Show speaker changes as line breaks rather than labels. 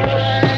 Bye.